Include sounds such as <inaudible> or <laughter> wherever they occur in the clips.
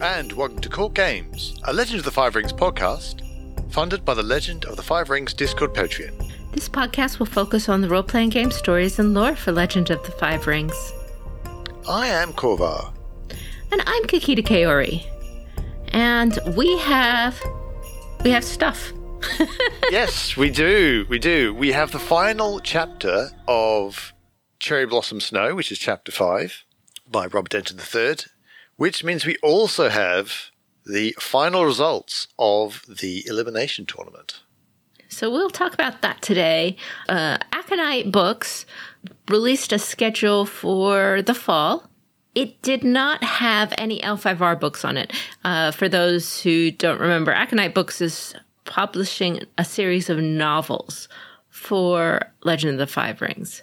and welcome to Court Games, a Legend of the Five Rings podcast, funded by the Legend of the Five Rings Discord Patreon. This podcast will focus on the role playing game stories and lore for Legend of the Five Rings. I am Korvar. And I'm Kakita Kaori. And we have we have stuff. <laughs> yes, we do. We do. We have the final chapter of Cherry Blossom Snow, which is chapter five by Robert Denton III, which means we also have the final results of the elimination tournament. So we'll talk about that today. Uh, Aconyte Books released a schedule for the fall. It did not have any L5R books on it. Uh, for those who don't remember, Aconyte Books is publishing a series of novels for Legend of the Five Rings.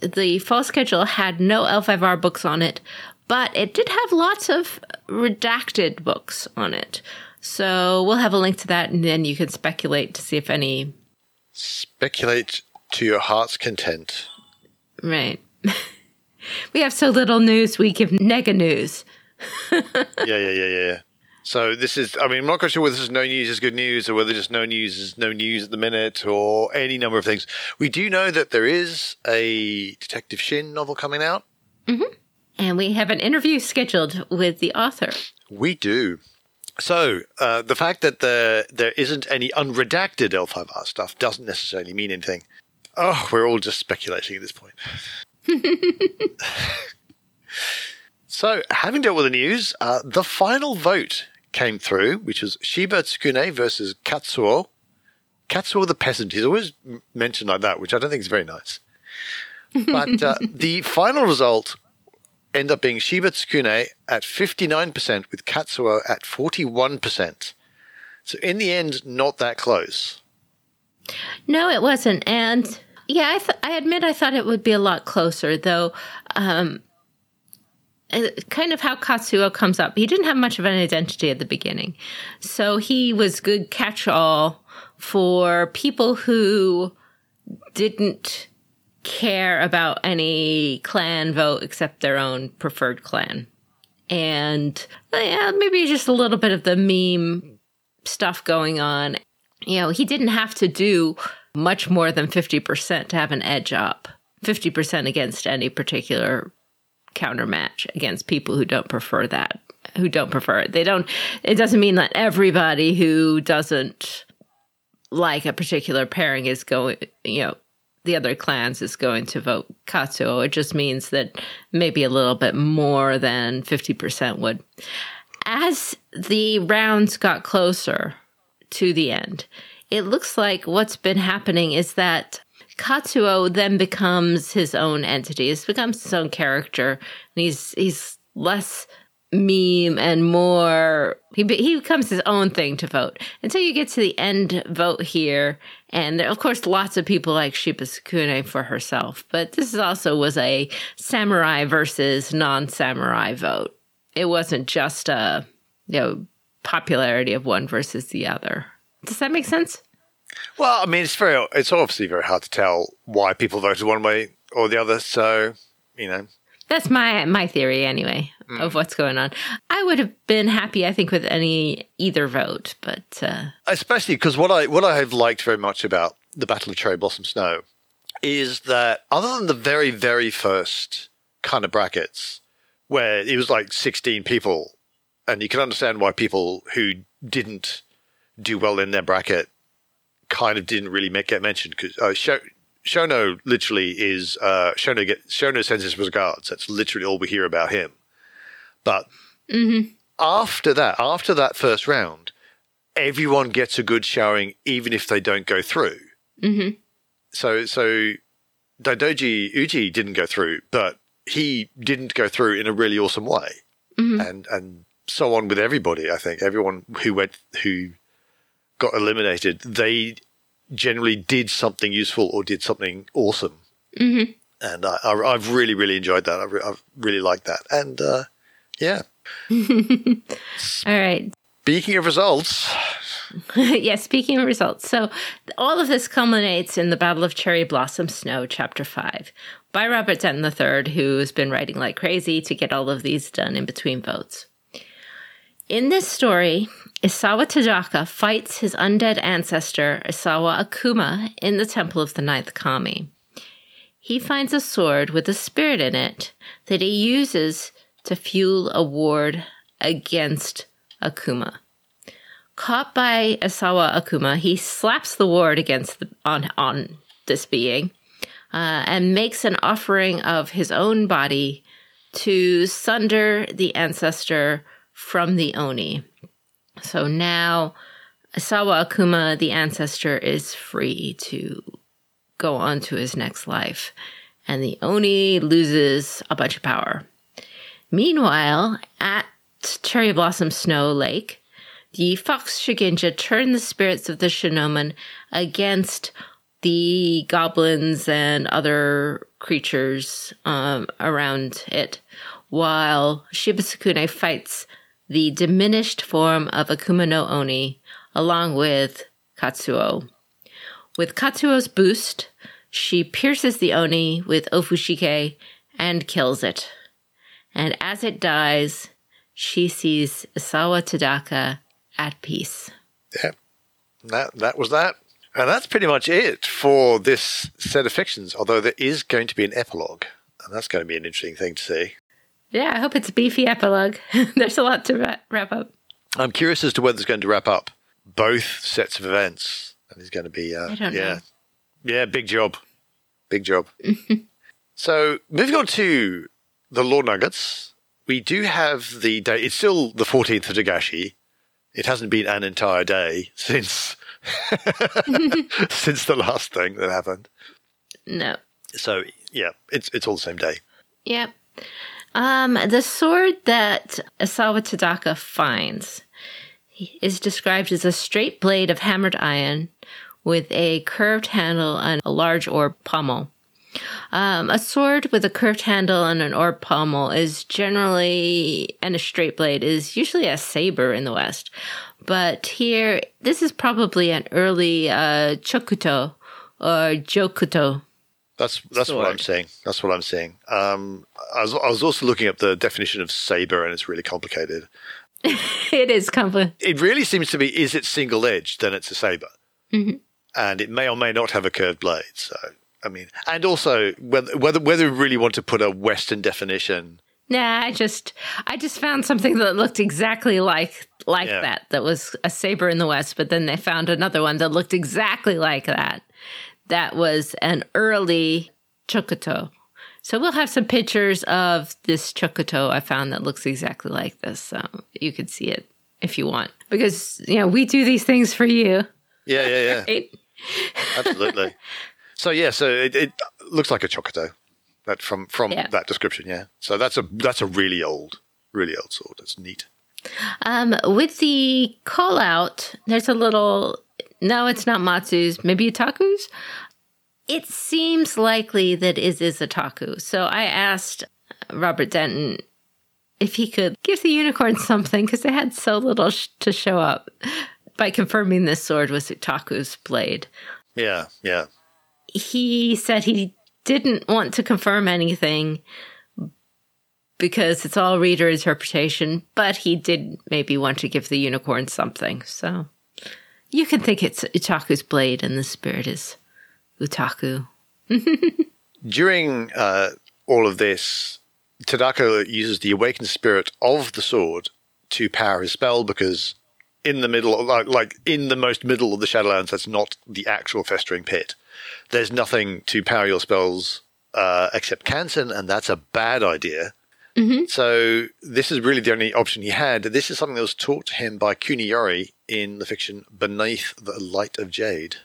The fall schedule had no L5R books on it, but it did have lots of redacted books on it. So we'll have a link to that, and then you can speculate to see if any. Speculate to your heart's content. Right. <laughs> we have so little news, we give nega news. <laughs> yeah, yeah, yeah, yeah. So this is, I mean, I'm not quite sure whether this is no news is good news or whether just no news is no news at the minute or any number of things. We do know that there is a Detective Shin novel coming out. Mm-hmm. And we have an interview scheduled with the author. We do. So uh, the fact that the, there isn't any unredacted L5R stuff doesn't necessarily mean anything. Oh, we're all just speculating at this point. <laughs> so, having dealt with the news, uh, the final vote came through, which was Shiba Tsukune versus Katsuo. Katsuo the peasant. He's always mentioned like that, which I don't think is very nice. But uh, <laughs> the final result ended up being Shiba Tsukune at 59% with Katsuo at 41%. So in the end, not that close. No, it wasn't. And yeah, I, th- I admit I thought it would be a lot closer, though. Um, kind of how Katsuo comes up. He didn't have much of an identity at the beginning. So he was good catch all for people who didn't care about any clan vote except their own preferred clan. And uh, yeah, maybe just a little bit of the meme stuff going on. You know, he didn't have to do much more than 50% to have an edge up. 50% against any particular counter match against people who don't prefer that, who don't prefer it. They don't, it doesn't mean that everybody who doesn't like a particular pairing is going, you know, the other clans is going to vote Katsuo. It just means that maybe a little bit more than 50% would. As the rounds got closer to the end, it looks like what's been happening is that Katsuo then becomes his own entity. He becomes his own character, and he's he's less meme and more he he becomes his own thing to vote until you get to the end vote here and of course lots of people like Shiba Tsukune for herself but this also was a samurai versus non-samurai vote. It wasn't just a you know popularity of one versus the other. Does that make sense? Well i mean it's very it's obviously very hard to tell why people voted one way or the other. So you know that's my my theory anyway mm. of what's going on. I would have been happy, I think, with any either vote, but uh, especially because what I what I have liked very much about the Battle of Cherry Blossom Snow is that other than the very very first kind of brackets where it was like sixteen people, and you can understand why people who didn't do well in their bracket kind of didn't really make, get mentioned because uh, Shono literally is uh, Shono get Shono sends his regards. That's literally all we hear about him. But mm-hmm. after that, after that first round, everyone gets a good showing, even if they don't go through. Mm-hmm. So, so Daidoji Uji didn't go through, but he didn't go through in a really awesome way, mm-hmm. and and so on with everybody. I think everyone who went who got eliminated, they generally did something useful or did something awesome. Mm-hmm. And I, I, have really, really enjoyed that. I've, re- I've really liked that. And uh, yeah. <laughs> All right. Speaking of results. <laughs> yes, speaking of results. So all of this culminates in the Battle of Cherry Blossom Snow, Chapter 5, by Robert Denton III, who's been writing like crazy to get all of these done in between votes. In this story, Isawa Tadaka fights his undead ancestor, Isawa Akuma, in the Temple of the Ninth Kami. He finds a sword with a spirit in it that he uses to fuel a ward against Akuma. Caught by Isawa Akuma, he slaps the ward against the, on on this being uh, and makes an offering of his own body to sunder the ancestor from the Oni. So now Isawa Akuma, the ancestor, is free to go on to his next life, and the Oni loses a bunch of power. Meanwhile, at Cherry Blossom Snow Lake, the Fox Shugenja turn the spirits of the Shinomen against the goblins and other creatures um, around it, while Shiba Tsukune fights the diminished form of Akuma no Oni along with Katsuo. With Katsuo's boost, she pierces the Oni with Ofushikai and kills it. And as it dies, she sees Isawa Tadaka at peace. Yeah, that that was that, and that's pretty much it for this set of fictions. Although there is going to be an epilogue, and that's going to be an interesting thing to see. Yeah, I hope it's a beefy epilogue. <laughs> There's a lot to ra- wrap up. I'm curious as to whether it's going to wrap up both sets of events, and it's going to be uh, don't know. yeah, yeah, big job, big job. <laughs> so moving on to the lore nuggets, we do have the day. It's still the 14th of Togashi. It hasn't been an entire day <laughs> since since the last thing that happened. No. So yeah, it's it's all the same day. Yep. Um, the sword that Isawa Tadaka finds is described as a straight blade of hammered iron with a curved handle and a large orb pommel. Um, a sword with a curved handle and an orb pommel is generally, and a straight blade is usually a saber in the West. But here, this is probably an early uh, chokuto or chokuto. That's that's what I'm saying. That's what I'm saying. Um, I was I was also looking up the definition of saber, and it's really complicated. <laughs> it is compli It really seems to be: is it single edged? Then it's a saber, and it may or may not have a curved blade. So, I mean, and also whether whether whether we really want to put a Western definition. Nah, I just I just found something that looked exactly like like Yeah. that. That was a saber in the West, but then they found another one that looked exactly like that. That was an early chokuto. So we'll have some pictures of this chokuto I found that looks exactly like this. So you could see it if you want. Because, you know, we do these things for you. Yeah, yeah, yeah, <laughs> Right? absolutely. So yeah, so it, it looks like a chokuto. That from from Yeah. that description, yeah. So that's a that's a really old, really old sword. That's neat. Um, with the call out, there's a little. No, it's not Matsu's. Maybe Utaku's. It seems likely that it is Utaku. So I asked uh, Robert Denton if he could give the unicorn something because they had so little sh- to show up by confirming this sword was Utaku's blade. Yeah, yeah. He said he didn't want to confirm anything because it's all reader interpretation, but he did maybe want to give the unicorn something. So you can think it's Utaku's blade and the spirit is Utaku. <laughs> During uh, all of this, Tadaka uses the awakened spirit of the sword to power his spell because in the middle, like, like in the most middle of the Shadowlands, that's not the actual festering pit. There's nothing to power your spells uh, except Kansen, and that's a bad idea. Mm-hmm. So this is really the only option he had. This is something that was taught to him by Kuniyori in the fiction Beneath the Light of Jade.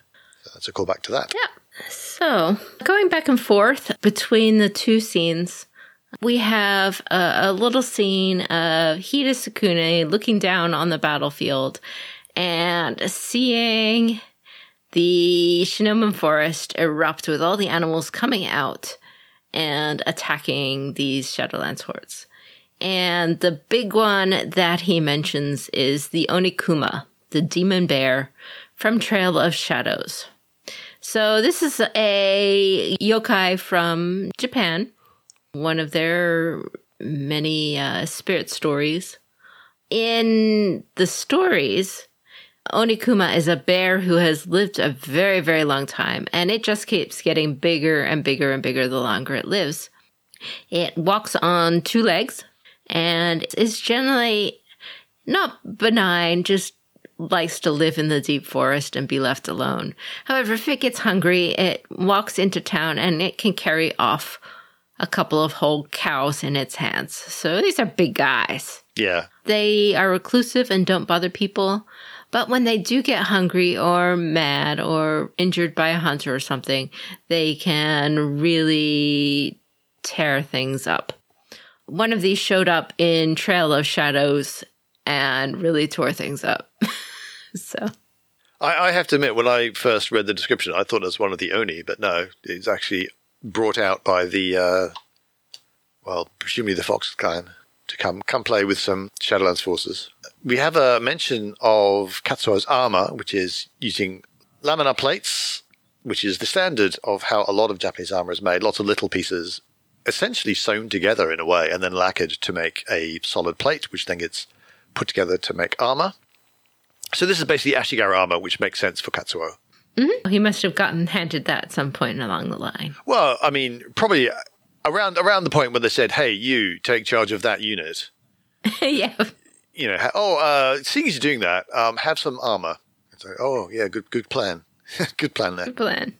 So that's a callback to that. Yeah. So going back and forth between the two scenes, we have a, a little scene of Hida Sakune looking down on the battlefield and seeing the Shinomen forest erupt with all the animals coming out and attacking these Shadowlands hordes. And the big one that he mentions is the Onikuma, the demon bear from Trail of Shadows. So this is a yokai from Japan, one of their many uh, spirit stories. in the stories, Onikuma is a bear who has lived a very, very long time, and it just keeps getting bigger and bigger and bigger the longer it lives. It walks on two legs and is generally not benign, just likes to live in the deep forest and be left alone. However, if it gets hungry, it walks into town and it can carry off a couple of whole cows in its hands. So these are big guys. Yeah. They are reclusive and don't bother people. But when they do get hungry or mad or injured by a hunter or something, they can really tear things up. One of these showed up in Trail of Shadows and really tore things up. <laughs> so. I, I, have to admit, when I first read the description, I thought it was one of the Oni, but no, it's actually brought out by the, uh, well, presumably the Fox clan to come come play with some Shadowlands forces. We have a mention of Katsuo's armor, which is using laminar plates, which is the standard of how a lot of Japanese armor is made. Lots of little pieces, essentially sewn together in a way, and then lacquered to make a solid plate, which then gets put together to make armor. So this is basically Ashigaru armor, which makes sense for Katsuo. Mm-hmm. He must have gotten handed that at some point along the line. Well, I mean, probably around around the point when they said, "Hey, you take charge of that unit." <laughs> yeah. You know, oh, uh, seeing as you're doing that, um, have some armor. It's like, oh, yeah, good, good plan, <laughs> good plan there. Good plan.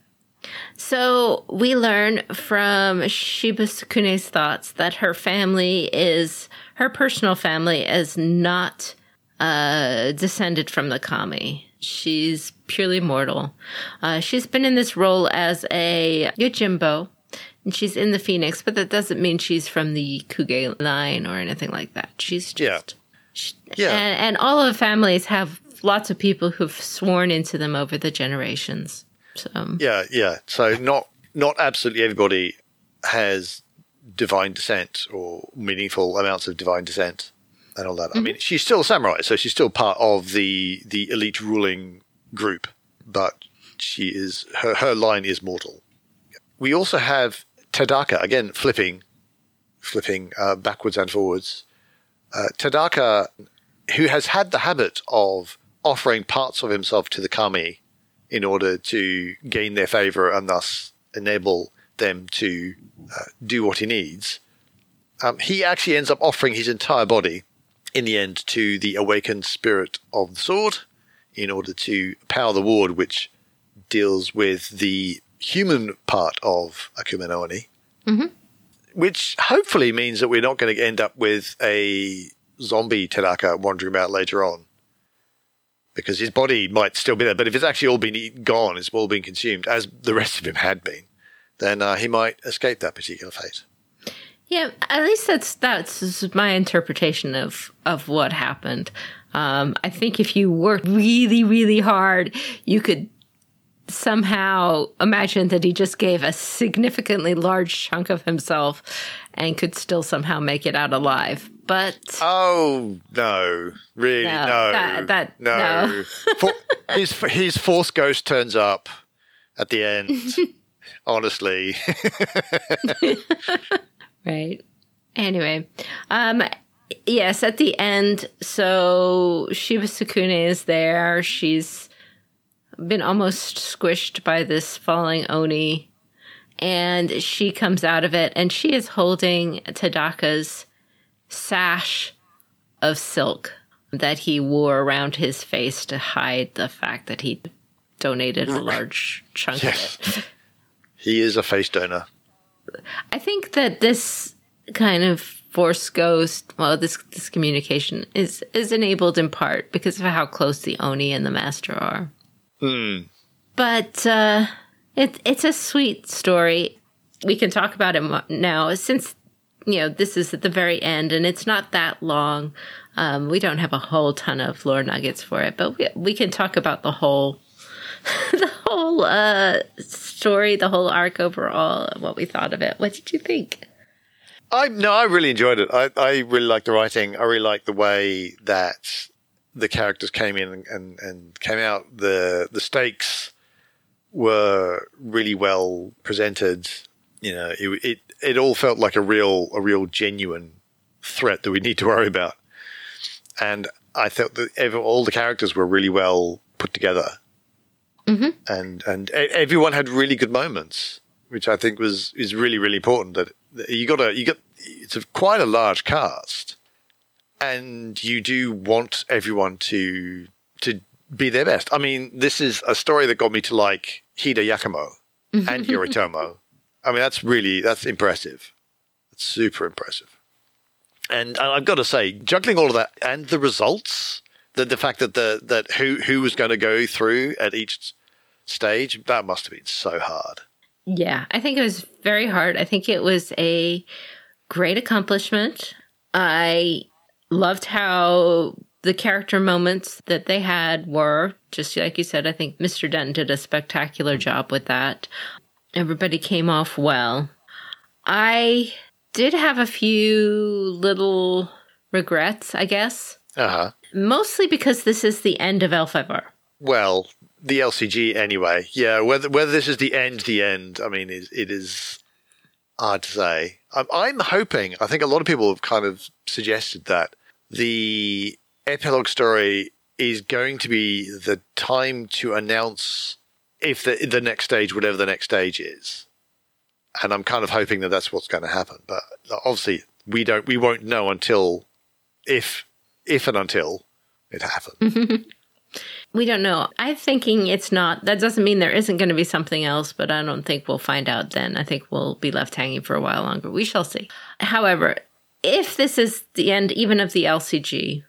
So we learn from Shiba Tsukune's thoughts that her family is her personal family is not uh, descended from the kami. She's purely mortal. Uh, she's been in this role as a Yojimbo, and she's in the Phoenix, but that doesn't mean she's from the Kuge line or anything like that. She's just. Yeah. And, and all of the families have lots of people who've sworn into them over the generations. So. Yeah, yeah. So not not absolutely everybody has divine descent or meaningful amounts of divine descent and all that. Mm-hmm. I mean, she's still a samurai, so she's still part of the the elite ruling group, but she is her her line is mortal. We also have Tadaka, again, flipping, flipping uh, backwards and forwards. Uh, Tadaka, who has had the habit of offering parts of himself to the kami in order to gain their favor and thus enable them to uh, do what he needs, um, he actually ends up offering his entire body in the end to the awakened spirit of the sword in order to power the ward, which deals with the human part of Akuma mm-hmm. Which hopefully means that we're not going to end up with a zombie Tadaka wandering about later on. Because his body might still be there, but if it's actually all been eaten, gone, it's all been consumed, as the rest of him had been, then uh, he might escape that particular fate. Yeah, at least that's that's my interpretation of of what happened. Um, I think if you worked really, really hard, you could somehow imagine that he just gave a significantly large chunk of himself and could still somehow make it out alive. But oh no, really no, no, that, that, no. no. <laughs> For, his his force ghost turns up at the end. <laughs> honestly, <laughs> right. Anyway, um, yes, at the end, so Shiba Tsukune is there. She's been almost squished by this falling Oni. And she comes out of it and she is holding Tadaka's sash of silk that he wore around his face to hide the fact that he donated a large chunk yes. of it. <laughs> He is a face donor. I think that this kind of force ghost, well, this this communication is is enabled in part because of how close the Oni and the Master are. Mm. But uh, it, it's a sweet story. We can talk about it now since you know this is at the very end and it's not that long. Um, we don't have a whole ton of lore nuggets for it, but we we can talk about the whole <laughs> the whole uh, story, the whole arc overall, and what we thought of it. What did you think? I no, I really enjoyed it. I, I really liked the writing. I really liked the way that the characters came in and, and came out, the the stakes were really well presented. You know, it, it it all felt like a real a real genuine threat that we need to worry about. and I thought that all the characters were really well put together, mm-hmm. and and everyone had really good moments, which I think was is really really important. That, that you got a you got it's a, quite a large cast, and you do want everyone to to be their best. I mean, this is a story that got me to like Hida Yakamo and <laughs> Yoritomo. I mean, that's really that's impressive. That's super impressive. And I've got to say, juggling all of that and the results, the the fact that the that who who was going to go through at each stage, that must have been so hard. Yeah, I think it was very hard. I think it was a great accomplishment. I loved how the character moments that they had were just like you said. I think Mr. Denton did a spectacular job with that. Everybody came off well. I did have a few little regrets, I guess. Uh huh. Mostly because this is the end of L5R. Well, the LCG anyway. Yeah, whether whether this is the end, the end. I mean, it, it is hard to say. I'm, I'm hoping. I think a lot of people have kind of suggested that the epilogue story is going to be the time to announce if the the next stage, whatever the next stage is. And I'm kind of hoping that that's what's going to happen. But obviously, we don't. We won't know until if if and until it happens. <laughs> we don't know. I'm thinking it's not. That doesn't mean there isn't going to be something else, but I don't think we'll find out then. I think we'll be left hanging for a while longer. We shall see. However, if this is the end even of the LCG,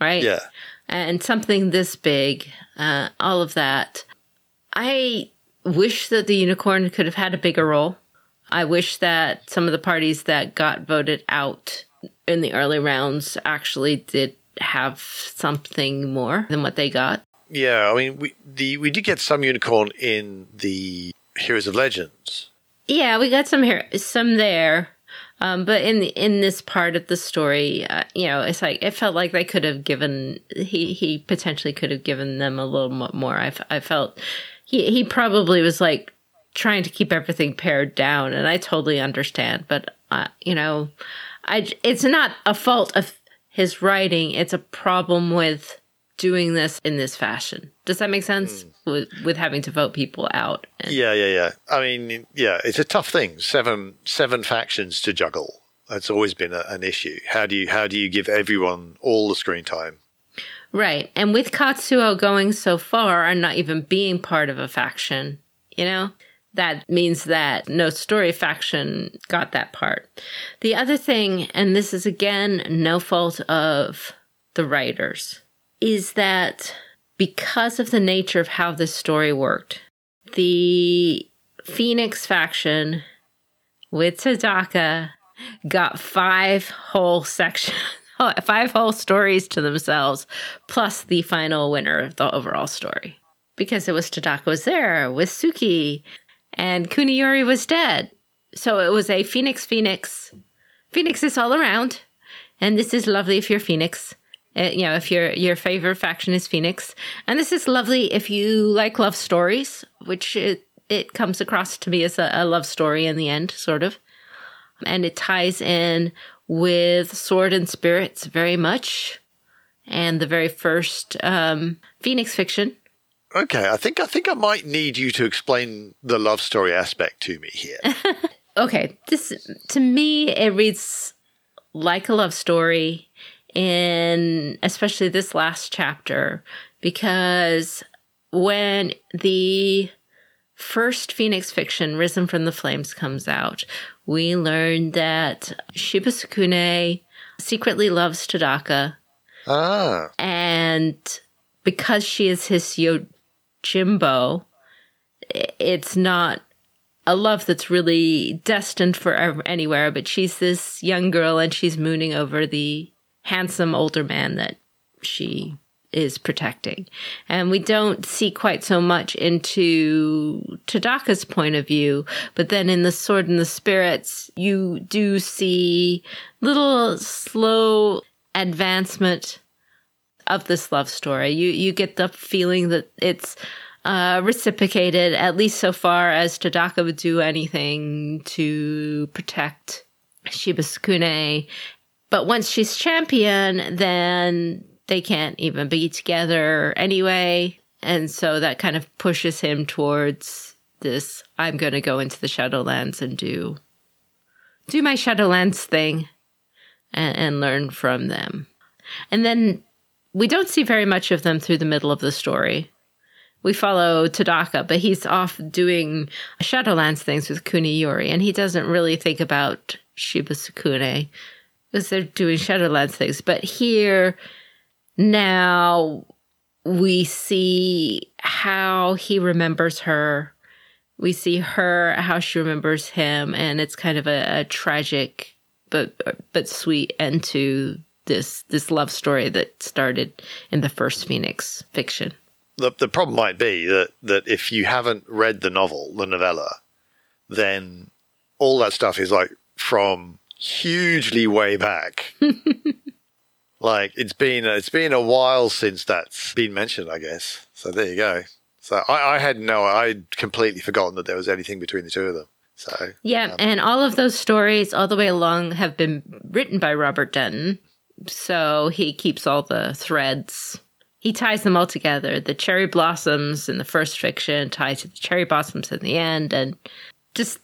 right? Yeah. And something this big, uh, all of that, I wish that the unicorn could have had a bigger role. I wish that some of the parties that got voted out in the early rounds actually did have something more than what they got. Yeah, I mean, we the we did get some unicorn in the Heroes of Legends. Yeah, we got some here, some there, um, but in the, in this part of the story, uh, you know, it's like it felt like they could have given he he potentially could have given them a little more. I, I felt he he probably was like trying to keep everything pared down, and I totally understand. But uh, you know, I it's not a fault of his writing; it's a problem with doing this in this fashion. Does that make sense? Mm. With with having to vote people out. And- yeah, yeah, yeah. I mean, yeah, it's a tough thing. Seven seven factions to juggle. That's always been a, an issue. How do you how do you give everyone all the screen time? Right. And with Katsuo going so far and not even being part of a faction, you know, that means that no story faction got that part. The other thing, and this is again no fault of the writers, is that because of the nature of how this story worked, the Phoenix faction with Tadaka got five whole sections, <laughs> five whole stories to themselves, plus the final winner of the overall story. Because it was Tadaka was there with Suki, and Kuniyori was dead. So it was a Phoenix Phoenix. Phoenix is all around. And this is lovely if you're Phoenix. Uh, you know, if your your favorite faction is Phoenix, and this is lovely if you like love stories, which it it comes across to me as a, a love story in the end, sort of, and it ties in with Sword and Spirits very much, and the very first um, Phoenix fiction. Okay, I think I think I might need you to explain the love story aspect to me here. <laughs> okay, this to me it reads like a love story in especially this last chapter because when the first Phoenix fiction, Risen from the Flames, comes out, we learn that Shiba Tsukune secretly loves Tadaka. Ah. And because she is his Yojimbo, it's not a love that's really destined for anywhere, but she's this young girl and she's mooning over the handsome older man that she is protecting. And we don't see quite so much into Tadaka's point of view, but then in The Sword and the Spirits, you do see little slow advancement of this love story. You you get the feeling that it's uh, reciprocated, at least so far as Tadaka would do anything to protect Shiba Tsukune but once she's champion, then they can't even be together anyway. And so that kind of pushes him towards this I'm going to go into the Shadowlands and do do my Shadowlands thing and, and learn from them. And then we don't see very much of them through the middle of the story. We follow Tadaka, but he's off doing Shadowlands things with Kuniyori, and he doesn't really think about Shiba Tsukune because they're doing Shadowlands things. But here, now, we see how he remembers her. We see her, how she remembers him, and it's kind of a, a tragic but but sweet end to this this love story that started in the first Phoenix fiction. The the problem might be that that if you haven't read the novel, the novella, then all that stuff is like from hugely way back. <laughs> like it's been it's been a while since that's been mentioned, I guess. So there you go. So I, I had no, I'd completely forgotten that there was anything between the two of them. So yeah, um, and all of those stories all the way along have been written by Robert Denton. So he keeps all the threads. He ties them all together. The cherry blossoms in the first fiction tie to the cherry blossoms in the end, and just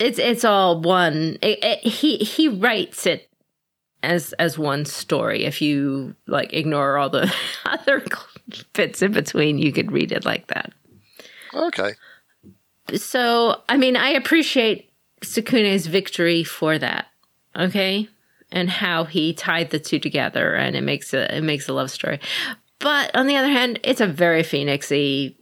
it's it's all one. It, it, he he writes it as as one story. If you like ignore all the <laughs> other bits in between, you could read it like that. Okay. So I mean, I appreciate Sukune's victory for that. Okay, and how he tied the two together, and it makes a it makes a love story. But on the other hand, it's a very phoenixy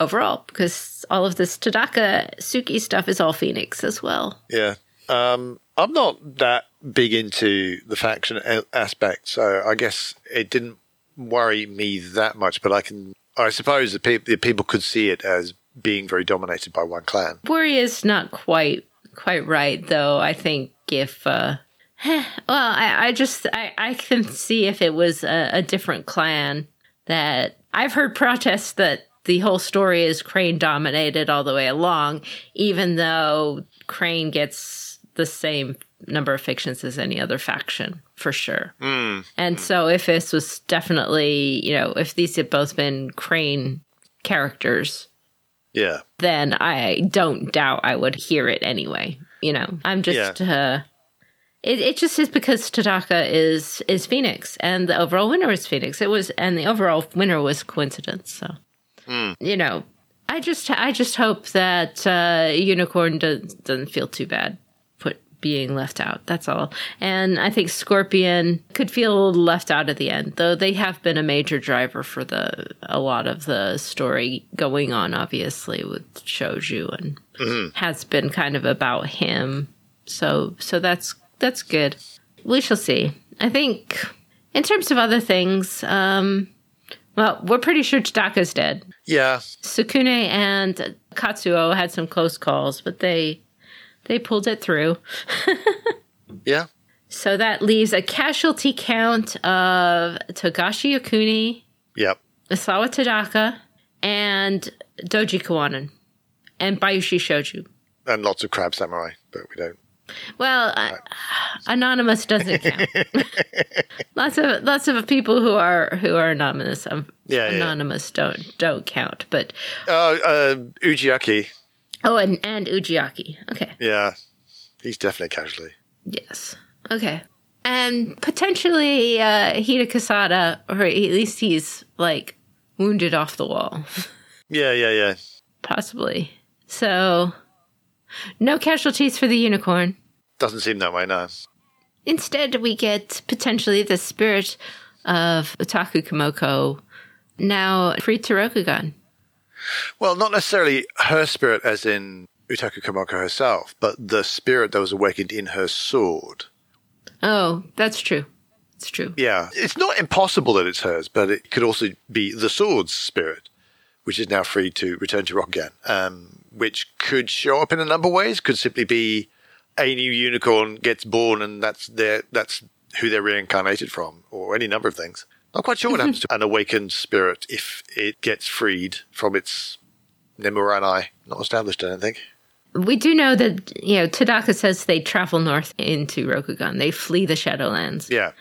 overall because all of this Tadaka Suki stuff is all Phoenix as well. Yeah. Um, I'm not that big into the faction aspect, so I guess it didn't worry me that much. But I can, I suppose, the, pe- the people could see it as being very dominated by one clan. Worry is not quite quite right, though. I think if uh, <sighs> well, I, I just I, I can see if it was a, a different clan that I've heard protests that the whole story is Crane dominated all the way along, even though Crane gets the same number of fictions as any other faction for sure. Mm. And so if this was definitely, you know, if these had both been Crane characters, yeah, then I don't doubt I would hear it anyway. You know, I'm just yeah. uh it, it just is because Tadaka is is Phoenix and the overall winner is Phoenix. It was and the overall winner was coincidence. So mm. you know, I just I just hope that uh, Unicorn does, doesn't feel too bad put being left out. That's all. And I think Scorpion could feel left out at the end, though they have been a major driver for the a lot of the story going on. Obviously with Shoju and mm-hmm. has been kind of about him. So so that's that's good. We shall see. I think in terms of other things, um, well, we're pretty sure Tadaka's dead. Yeah. Sukune and Katsuo had some close calls, but they they pulled it through. <laughs> yeah. So that leaves a casualty count of Togashi Yokuni, yep. Isawa Tadaka, and Doji Kuwanan, and Bayushi Shoju. And lots of crab samurai, but we don't well, uh, anonymous doesn't <laughs> count. lots of lots of people who are who are anonymous, um, yeah, anonymous yeah. don't don't count. But uh, uh, Ujiaki. Oh, and and Ujiaki. Okay. Yeah, he's definitely a casualty. Yes. Okay. And potentially uh, Hida Kisada, or at least he's like wounded off the wall. <laughs> yeah, yeah, yeah. Possibly. So, no casualties for the unicorn. Doesn't seem that way, no. Instead, we get potentially the spirit of Otaku Komoko now free to Rokugan. Well, not necessarily her spirit as in Utaku Komoko herself, but the spirit that was awakened in her sword. Oh, that's true. It's true. Yeah. It's not impossible that it's hers, but it could also be the sword's spirit, which is now free to return to Rokugan, um, which could show up in a number of ways. Could simply be a new unicorn gets born and that's their that's who they're reincarnated from, or any number of things. Not quite sure what happens to <laughs> an awakened spirit if it gets freed from its Nemuranai. Not established, I don't think. we do know that you know Tadaka says they travel north into Rokugan. They flee the Shadowlands. Yeah,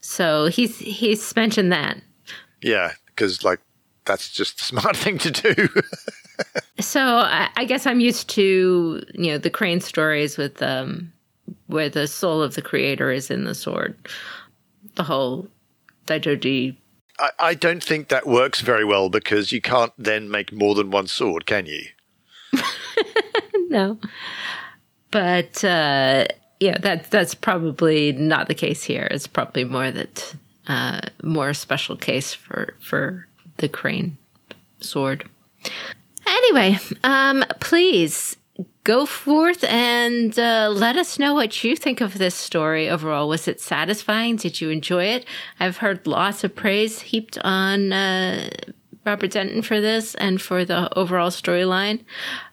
So he's he's mentioned that. yeah, because like that's just the <laughs> smart thing to do. <laughs> So I, I guess I'm used to you know the Crane stories with um where the soul of the creator is in the sword. The whole Daijoji. I, I don't think that works very well because you can't then make more than one sword, can you? <laughs> No, but uh, yeah, that that's probably not the case here. It's probably more that uh, more a special case for for the Crane sword. Anyway, um, please go forth and uh, let us know what you think of this story overall. Was it satisfying? Did you enjoy it? I've heard lots of praise heaped on uh, Robert Denton for this and for the overall storyline.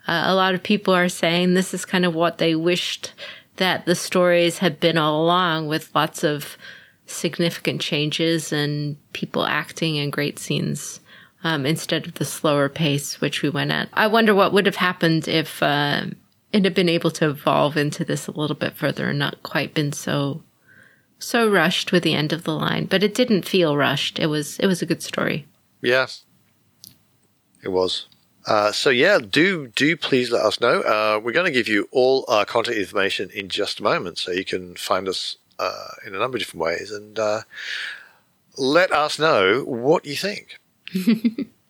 Uh, a lot of people are saying this is kind of what they wished that the stories had been all along, with lots of significant changes and people acting in great scenes um, instead of the slower pace which we went at. I wonder what would have happened if uh, it had been able to evolve into this a little bit further and not quite been so so rushed with the end of the line. But it didn't feel rushed. It was it was a good story. Yes, it was. Uh, so yeah, do do please let us know. Uh, we're going to give you all our contact information in just a moment, so you can find us uh, in a number of different ways and uh, let us know what you think. <laughs>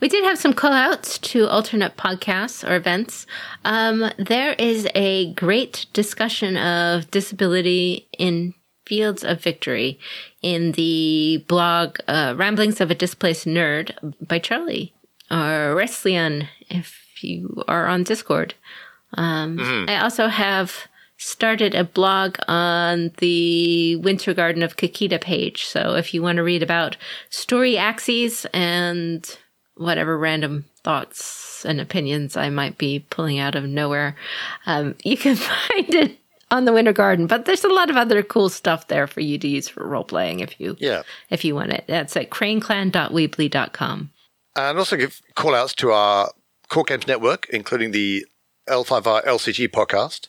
We did have some call outs to alternate podcasts or events. Um, there is a great discussion of disability in fields of victory in the blog uh, Ramblings of a Displaced Nerd by Charlie or Wrestlian if you are on Discord. Um, I also have started a blog on the Winter Garden of Kakita page. So if you want to read about story axes and whatever random thoughts and opinions I might be pulling out of nowhere, um, you can <laughs> find it on the Winter Garden. But there's a lot of other cool stuff there for you to use for role playing if you Yeah. if you want it. That's at craneclan.weebly.com. And also give call outs to our Court Games Network, including the L5R LCG podcast,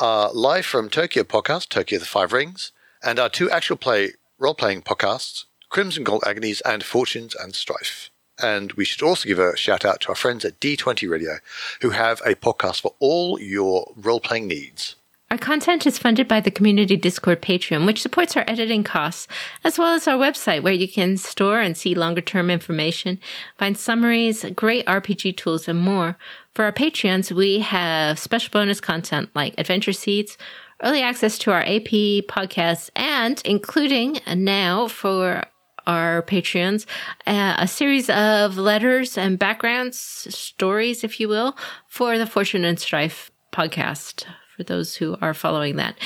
our Live from Tokyo podcast, Tokyo the Five Rings, and our two actual play role playing podcasts, Crimson Gold Agonies and Fortunes and Strife. And we should also give a shout out to our friends at D20 Radio, who have a podcast for all your role playing needs. Our content is funded by the Community Discord Patreon, which supports our editing costs, as well as our website where you can store and see longer term information, find summaries, great RPG tools, and more. For our Patreons, we have special bonus content like Adventure Seeds, early access to our AP podcasts, and including now for our Patreons, uh, a series of letters and backgrounds, stories, if you will, for the Fortune and Strife podcast, for those who are following that.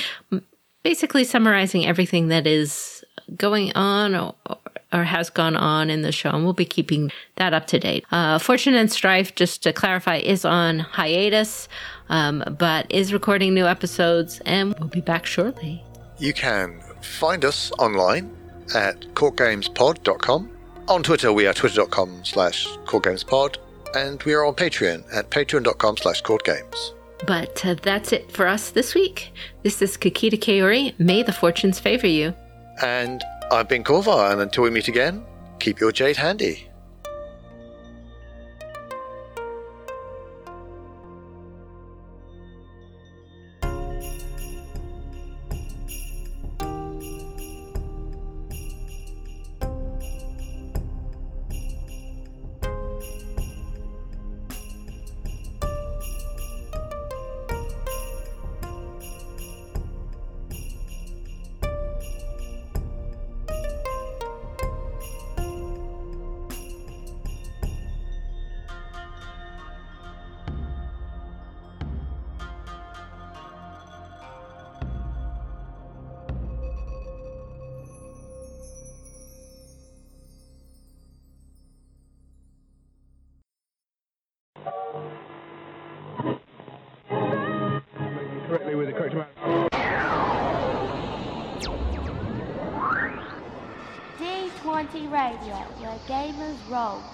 Basically, summarizing everything that is going on or, has gone on in the show, and we'll be keeping that up to date. Uh, Fortune and Strife, just to clarify, is on hiatus, um, but is recording new episodes, and we'll be back shortly. You can find us online at courtgamespod.com. On Twitter, we are twitter.com slash courtgamespod. And we are on Patreon at patreon.com slash courtgames. But uh, that's it for us this week. This is Kakita Kaori. May the fortunes favor you. And I've been Korvar, and until we meet again, keep your jade handy. Where